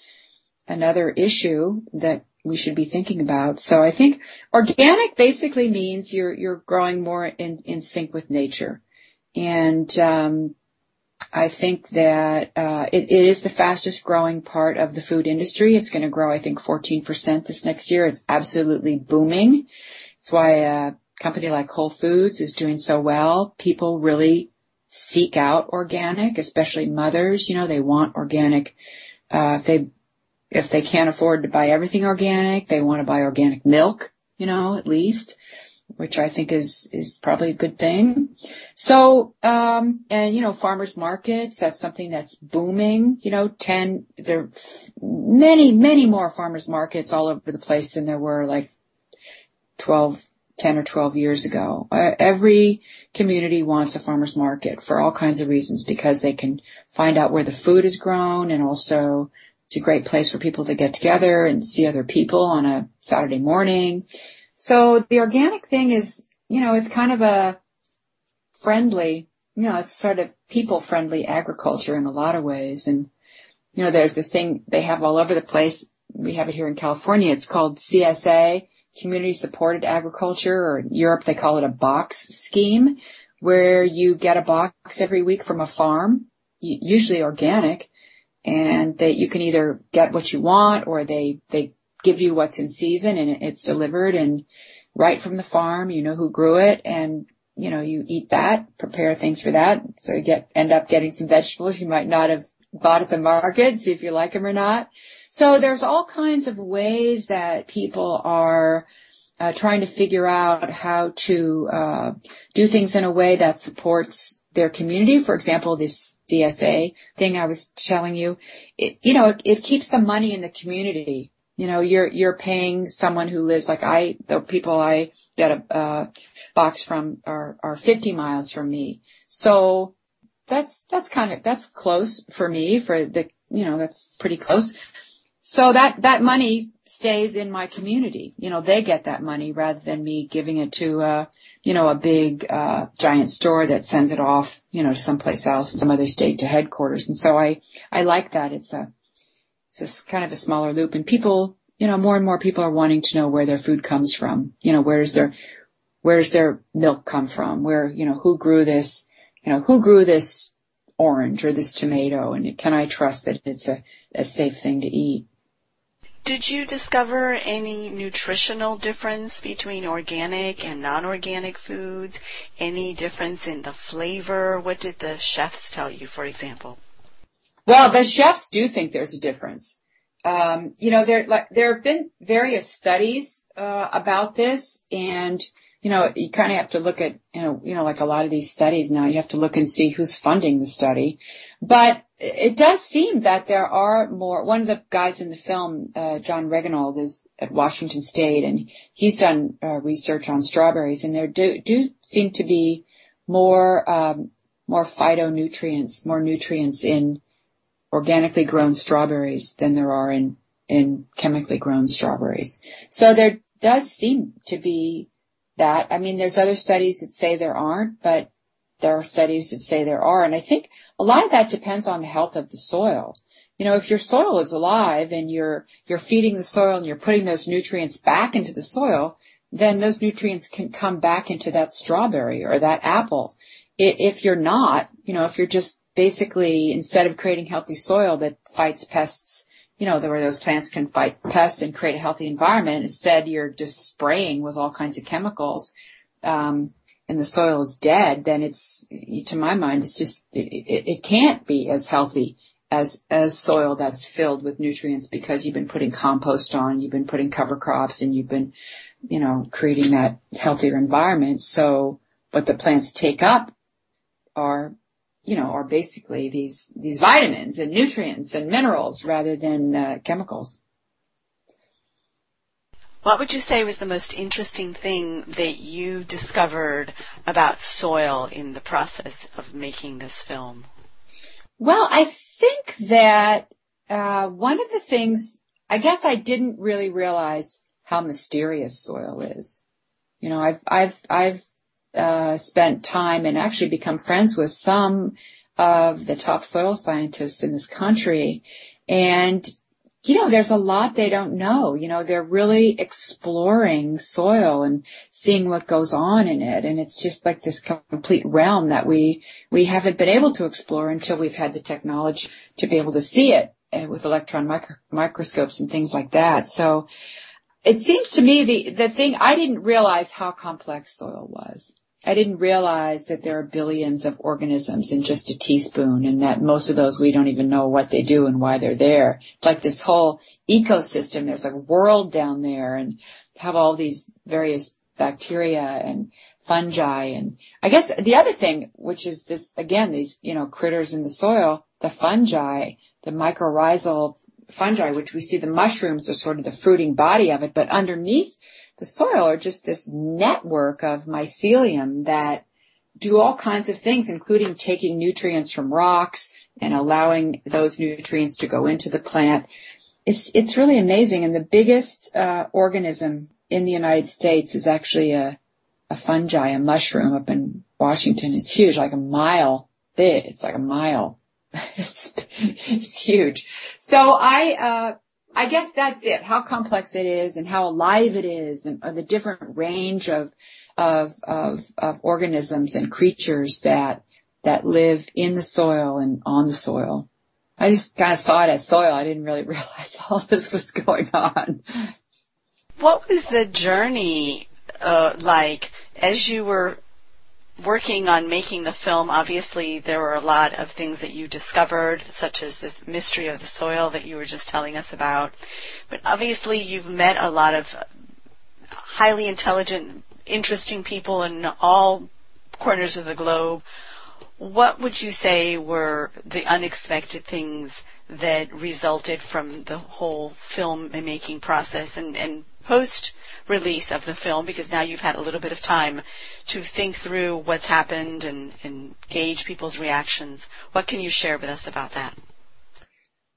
another issue that we should be thinking about. So I think organic basically means you're you're growing more in in sync with nature, and um, I think that uh, it, it is the fastest growing part of the food industry. It's going to grow, I think, 14% this next year. It's absolutely booming. It's why a company like Whole Foods is doing so well. People really seek out organic, especially mothers. You know, they want organic. Uh, if they if they can't afford to buy everything organic, they want to buy organic milk, you know, at least, which I think is, is probably a good thing. So, um, and you know, farmers markets, that's something that's booming, you know, 10, there are many, many more farmers markets all over the place than there were like 12, 10 or 12 years ago. Uh, every community wants a farmer's market for all kinds of reasons because they can find out where the food is grown and also it's a great place for people to get together and see other people on a Saturday morning. So the organic thing is, you know, it's kind of a friendly, you know, it's sort of people friendly agriculture in a lot of ways. And, you know, there's the thing they have all over the place. We have it here in California. It's called CSA, community supported agriculture, or in Europe they call it a box scheme, where you get a box every week from a farm, usually organic, and that you can either get what you want or they, they give you what's in season and it's delivered and right from the farm, you know who grew it and you know, you eat that, prepare things for that. So you get, end up getting some vegetables you might not have bought at the market, see if you like them or not. So there's all kinds of ways that people are uh, trying to figure out how to uh, do things in a way that supports their community. For example, this CSA thing I was telling you, it, you know, it, it keeps the money in the community. You know, you're, you're paying someone who lives like I, the people I get a, uh, box from are, are 50 miles from me. So that's, that's kind of, that's close for me for the, you know, that's pretty close. So that, that money stays in my community. You know, they get that money rather than me giving it to, uh, you know, a big, uh, giant store that sends it off, you know, to someplace else, some other state to headquarters. And so I, I like that. It's a, it's kind of a smaller loop and people, you know, more and more people are wanting to know where their food comes from. You know, where does their, where does their milk come from? Where, you know, who grew this, you know, who grew this orange or this tomato and can I trust that it's a, a safe thing to eat? Did you discover any nutritional difference between organic and non-organic foods? Any difference in the flavor? What did the chefs tell you, for example? Well, the chefs do think there's a difference. Um, you know, there like there have been various studies uh, about this, and you know, you kind of have to look at you know, you know, like a lot of these studies now, you have to look and see who's funding the study. But it does seem that there are more. One of the guys in the film, uh, John Reganold, is at Washington State, and he's done uh, research on strawberries, and there do, do seem to be more um, more phytonutrients, more nutrients in organically grown strawberries than there are in in chemically grown strawberries. So there does seem to be that. I mean, there's other studies that say there aren't, but there are studies that say there are. And I think a lot of that depends on the health of the soil. You know, if your soil is alive and you're, you're feeding the soil and you're putting those nutrients back into the soil, then those nutrients can come back into that strawberry or that apple. If you're not, you know, if you're just basically, instead of creating healthy soil that fights pests, you know, where those plants can fight pests and create a healthy environment, instead you're just spraying with all kinds of chemicals, um, and the soil is dead, then it's, to my mind, it's just, it, it can't be as healthy as, as soil that's filled with nutrients because you've been putting compost on, you've been putting cover crops and you've been, you know, creating that healthier environment. So what the plants take up are, you know, are basically these, these vitamins and nutrients and minerals rather than uh, chemicals. What would you say was the most interesting thing that you discovered about soil in the process of making this film? Well, I think that uh, one of the things, I guess I didn't really realize how mysterious soil is. You know, I've I've I've uh, spent time and actually become friends with some of the top soil scientists in this country, and you know, there's a lot they don't know. You know, they're really exploring soil and seeing what goes on in it. And it's just like this complete realm that we, we haven't been able to explore until we've had the technology to be able to see it eh, with electron micro- microscopes and things like that. So it seems to me the, the thing, I didn't realize how complex soil was. I didn't realize that there are billions of organisms in just a teaspoon and that most of those we don't even know what they do and why they're there. It's like this whole ecosystem. There's a world down there and have all these various bacteria and fungi. And I guess the other thing, which is this, again, these, you know, critters in the soil, the fungi, the mycorrhizal fungi, which we see the mushrooms are sort of the fruiting body of it, but underneath the soil are just this network of mycelium that do all kinds of things, including taking nutrients from rocks and allowing those nutrients to go into the plant. It's, it's really amazing. And the biggest, uh, organism in the United States is actually a, a fungi, a mushroom up in Washington. It's huge, like a mile big. It's like a mile. it's, it's huge. So I, uh, I guess that's it, how complex it is and how alive it is and the different range of, of, of, of organisms and creatures that, that live in the soil and on the soil. I just kind of saw it as soil. I didn't really realize all this was going on. What was the journey uh, like as you were working on making the film, obviously there were a lot of things that you discovered, such as this mystery of the soil that you were just telling us about. But obviously you've met a lot of highly intelligent, interesting people in all corners of the globe. What would you say were the unexpected things that resulted from the whole film making process and, and post release of the film because now you've had a little bit of time to think through what's happened and, and gauge people's reactions. What can you share with us about that?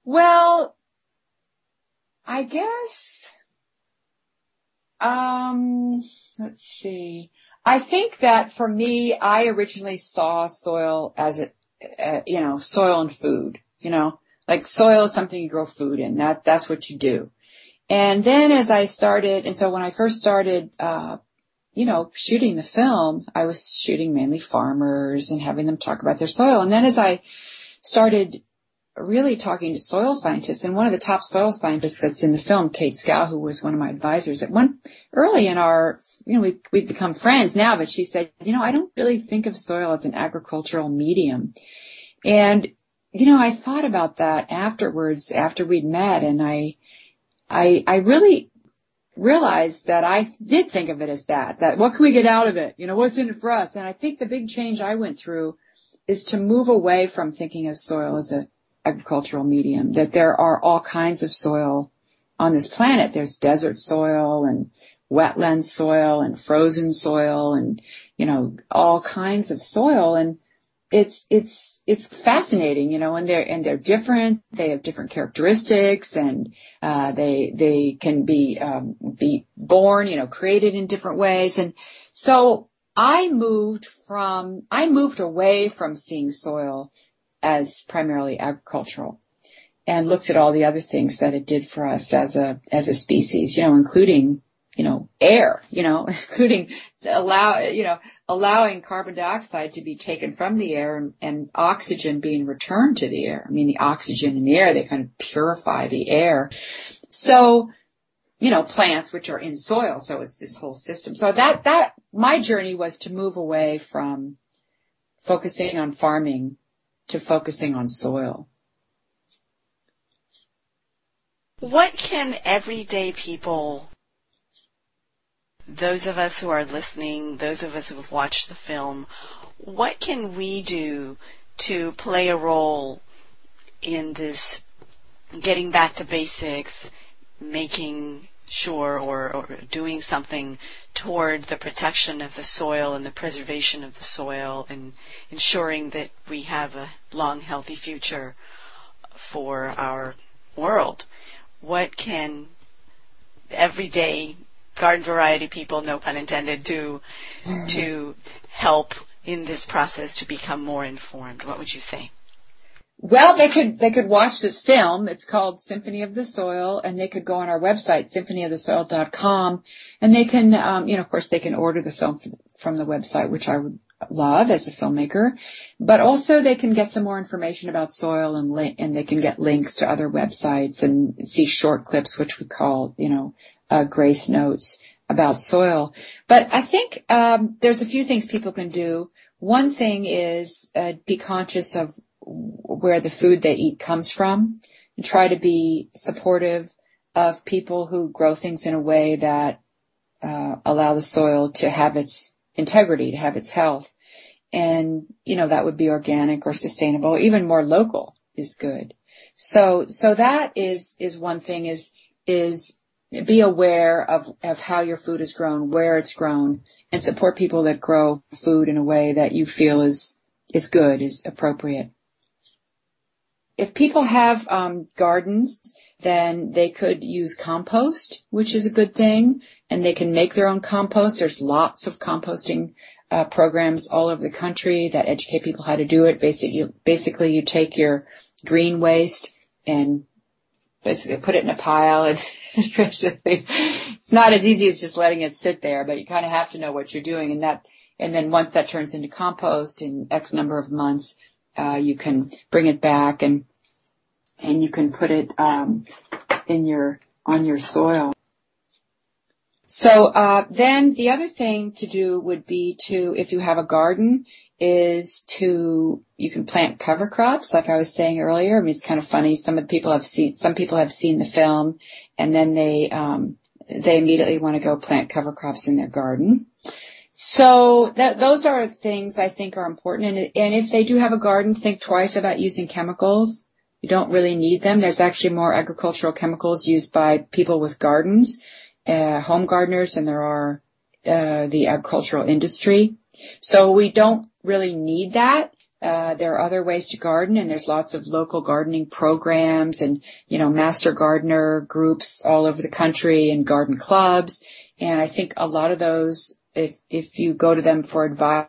Well, I guess, um, let's see. I think that for me, I originally saw soil as a, uh, you know, soil and food, you know, like soil is something you grow food in. That, that's what you do. And then as I started, and so when I first started, uh, you know, shooting the film, I was shooting mainly farmers and having them talk about their soil. And then as I started really talking to soil scientists, and one of the top soil scientists that's in the film, Kate Scow, who was one of my advisors at one early in our, you know, we, we've become friends now, but she said, you know, I don't really think of soil as an agricultural medium. And, you know, I thought about that afterwards, after we'd met, and I, I, I really realized that I did think of it as that, that what can we get out of it? You know, what's in it for us? And I think the big change I went through is to move away from thinking of soil as an agricultural medium, that there are all kinds of soil on this planet. There's desert soil and wetland soil and frozen soil and, you know, all kinds of soil. And it's, it's, it's fascinating, you know, and they're and they're different. They have different characteristics, and uh, they they can be um, be born, you know, created in different ways. And so I moved from I moved away from seeing soil as primarily agricultural, and looked at all the other things that it did for us as a as a species, you know, including you know, air, you know, including allow, you know, allowing carbon dioxide to be taken from the air and, and, oxygen being returned to the air. I mean, the oxygen in the air, they kind of purify the air. So, you know, plants which are in soil. So it's this whole system. So that, that, my journey was to move away from focusing on farming to focusing on soil. What can everyday people those of us who are listening, those of us who have watched the film, what can we do to play a role in this getting back to basics, making sure or, or, doing something toward the protection of the soil and the preservation of the soil and ensuring that we have a long, healthy future for our world. What can everyday garden variety people, no pun intended, to mm-hmm. to help in this process to become more informed? What would you say? Well, they could they could watch this film. It's called Symphony of the Soil, and they could go on our website symphonyofthesoil.com, and they can, um, you know, of course, they can order the film from the website, which I would love as a filmmaker. But also, they can get some more information about soil, and li- and they can get links to other websites and see short clips, which we call, you know, uh, grace notes about soil. But I think um, there's a few things people can do. One thing is uh, be conscious of where the food they eat comes from and try to be supportive of people who grow things in a way that uh, allow the soil to have its integrity, to have its health. And, you know, that would be organic or sustainable, even more local is good. So, so that is, is one thing is, is be aware of, of how your food is grown, where it's grown, and support people that grow food in a way that you feel is, is good, is appropriate. If people have um, gardens, then they could use compost, which is a good thing, and they can make their own compost. There's lots of composting uh, programs all over the country that educate people how to do it. Basically, basically you take your green waste and basically put it in a pile and basically it's not as easy as just letting it sit there, but you kind of have to know what you're doing and that, and then once that turns into compost in X number of months, uh, you can bring it back and, and you can put it, um, in your, on your soil. So, uh, then the other thing to do would be to, if you have a garden, is to you can plant cover crops like I was saying earlier. I mean it's kind of funny. Some of the people have seen some people have seen the film and then they um they immediately want to go plant cover crops in their garden. So that those are things I think are important and and if they do have a garden think twice about using chemicals. You don't really need them. There's actually more agricultural chemicals used by people with gardens, home gardeners and there are uh, the agricultural industry. So we don't really need that. Uh, there are other ways to garden and there's lots of local gardening programs and, you know, master gardener groups all over the country and garden clubs. And I think a lot of those, if, if you go to them for advice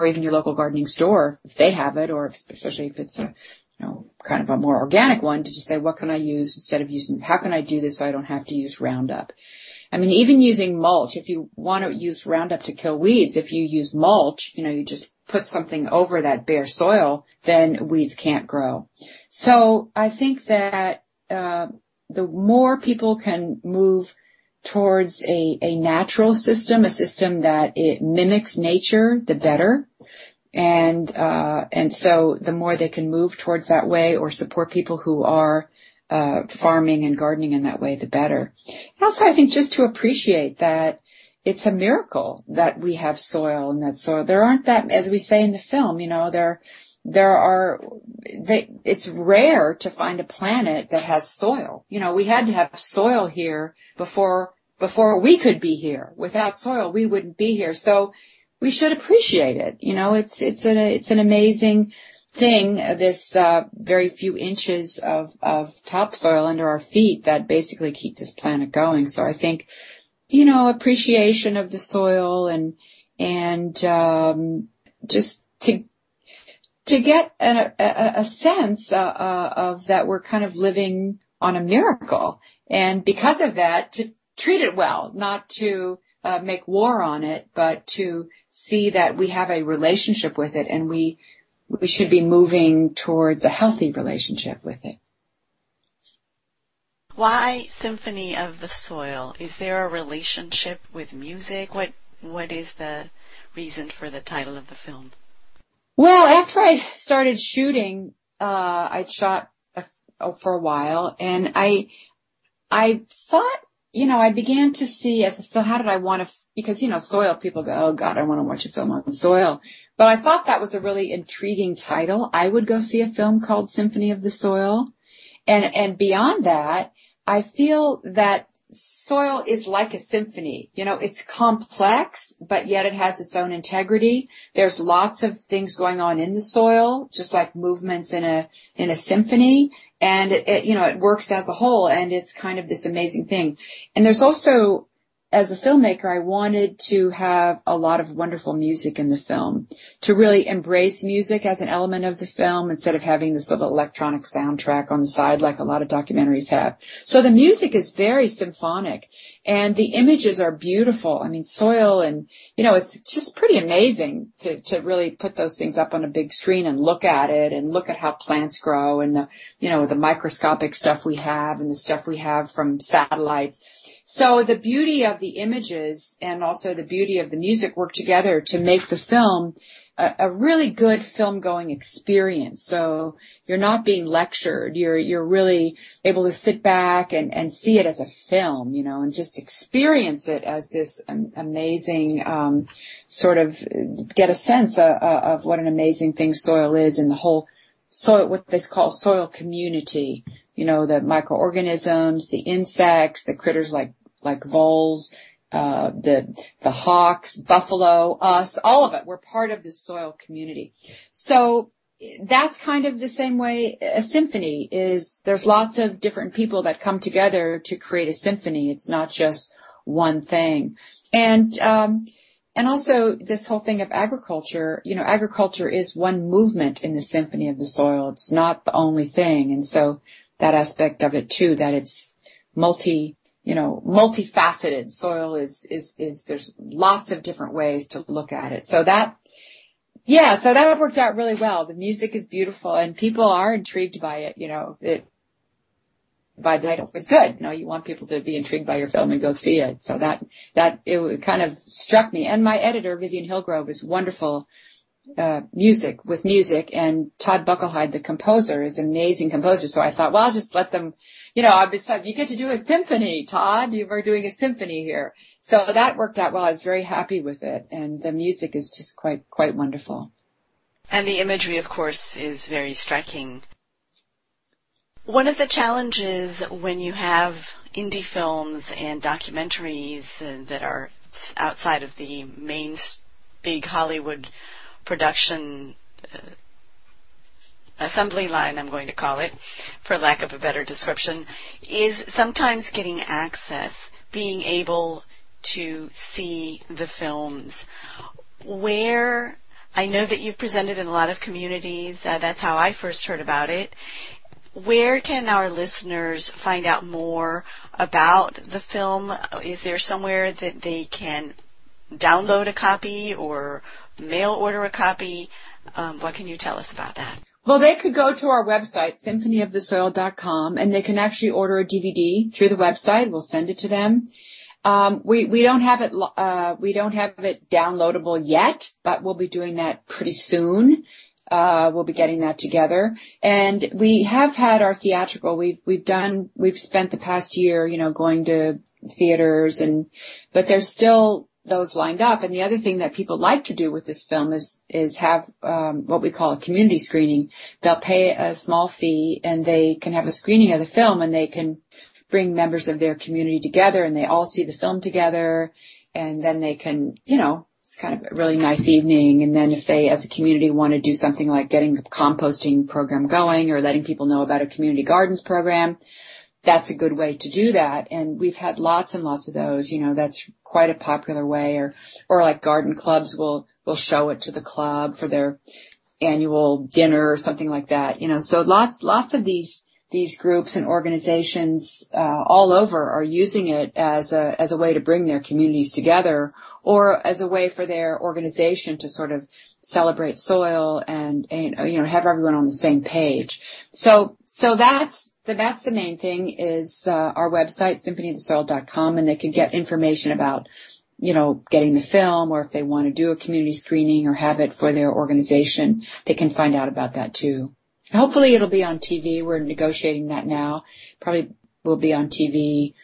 or even your local gardening store, if they have it or especially if it's a, know, kind of a more organic one to just say, what can I use instead of using, how can I do this so I don't have to use Roundup? I mean, even using mulch, if you want to use Roundup to kill weeds, if you use mulch, you know, you just put something over that bare soil, then weeds can't grow. So I think that, uh, the more people can move towards a, a natural system, a system that it mimics nature, the better. And, uh, and so the more they can move towards that way or support people who are uh, farming and gardening in that way, the better. And also, I think just to appreciate that it's a miracle that we have soil and that soil. There aren't that, as we say in the film, you know, there, there are, they, it's rare to find a planet that has soil. You know, we had to have soil here before, before we could be here. Without soil, we wouldn't be here. So we should appreciate it. You know, it's, it's an, it's an amazing thing, this, uh, very few inches of, of topsoil under our feet that basically keep this planet going. So I think, you know, appreciation of the soil and, and, um, just to, to get a, a, a sense uh, uh, of that we're kind of living on a miracle. And because of that, to treat it well, not to uh, make war on it, but to see that we have a relationship with it and we, we should be moving towards a healthy relationship with it. Why Symphony of the Soil? Is there a relationship with music? What what is the reason for the title of the film? Well, after I started shooting, uh, I'd shot a, oh, for a while and I, I thought, you know, I began to see as a film, how did I want to, because, you know, soil, people go, oh God, I want to watch a film on soil. But I thought that was a really intriguing title. I would go see a film called Symphony of the Soil. And, and beyond that, I feel that soil is like a symphony. You know, it's complex, but yet it has its own integrity. There's lots of things going on in the soil, just like movements in a, in a symphony. And it, it you know, it works as a whole and it's kind of this amazing thing. And there's also as a filmmaker, I wanted to have a lot of wonderful music in the film, to really embrace music as an element of the film instead of having this little electronic soundtrack on the side like a lot of documentaries have. So the music is very symphonic and the images are beautiful. I mean, soil and, you know, it's just pretty amazing to, to really put those things up on a big screen and look at it and look at how plants grow and the, you know, the microscopic stuff we have and the stuff we have from satellites. So the beauty of the images and also the beauty of the music work together to make the film a, a, really good film going experience. So you're not being lectured. You're, you're really able to sit back and, and see it as a film, you know, and just experience it as this amazing, um, sort of get a sense of, of what an amazing thing soil is and the whole soil, what they call soil community you know, the microorganisms, the insects, the critters like, like voles, uh, the, the hawks, buffalo, us, all of it. We're part of this soil community. So that's kind of the same way a symphony is there's lots of different people that come together to create a symphony. It's not just one thing. And, um, and also this whole thing of agriculture, you know, agriculture is one movement in the symphony of the soil. It's not the only thing. And so that aspect of it too, that it's multi, you know, multifaceted. Soil is, is, is, there's lots of different ways to look at it. So that, yeah, so that worked out really well. The music is beautiful and people are intrigued by it, you know, it, by the title. It's good. You know, you want people to be intrigued by your film and go see it. So that, that, it kind of struck me. And my editor, Vivien Hillgrove, is wonderful Uh, music with music and Todd Boekelheide, the composer, is an amazing composer. So I thought, well, I'll just let them, you know, I decided you get to do a symphony, Todd. You are doing a symphony here. So that worked out well. I was very happy with it. And the music is just quite, quite wonderful. And the imagery, of course, is very striking. One of the challenges when you have indie films and documentaries that are outside of the main big Hollywood production uh, assembly line, I'm going to call it, for lack of a better description, is sometimes getting access, being able to see the films. Where I know that you've presented in a lot of communities. Uh, that's how I first heard about it. Where can our listeners find out more about the film? Is there somewhere that they can download a copy or mail order a copy? Um, what can you tell us about that? Well, they could go to our website, symphonyofthesoil.com, and they can actually order a DVD through the website. We'll send it to them. Um, we we don't have it uh, we don't have it downloadable yet, but we'll be doing that pretty soon. Uh, we'll be getting that together, and we have had our theatrical. We've we've done we've spent the past year, you know, going to theaters and, but there's still those lined up. And the other thing that people like to do with this film is is have um, what we call a community screening. They'll pay a small fee and they can have a screening of the film and they can bring members of their community together and they all see the film together and then they can, you know, it's kind of a really nice evening. And then if they, as a community, want to do something like getting a composting program going or letting people know about a community gardens program, that's a good way to do that. And we've had lots and lots of those, you know, that's quite a popular way or, or like garden clubs will, will show it to the club for their annual dinner or something like that, you know, so lots, lots of these, these groups and organizations, uh, all over are using it as a, as a way to bring their communities together or as a way for their organization to sort of celebrate soil and, and you know, have everyone on the same page. So, so that's, that's the main thing is, uh, our website, symphonyofthesoil.com and they can get information about, you know, getting the film or if they want to do a community screening or have it for their organization, they can find out about that too. Hopefully it'll be on TV. We're negotiating that now. Probably will be on TV,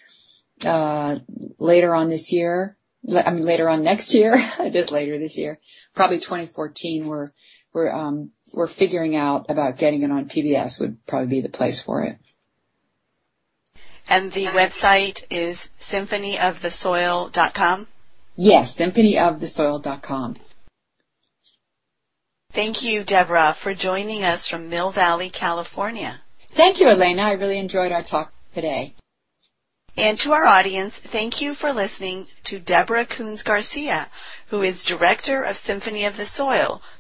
uh, later on this year. I mean, later on next year. it is later this year. Probably 2014. We're, we're, um, we're figuring out about getting it on PBS would probably be the place for it. And the website is symphonyofthesoil.com? Yes, symphonyofthesoil.com. Thank you, Deborah, for joining us from Mill Valley, California. Thank you, Elena. I really enjoyed our talk today. And to our audience, thank you for listening to Deborah Koons Garcia, who is director of Symphony of the Soil,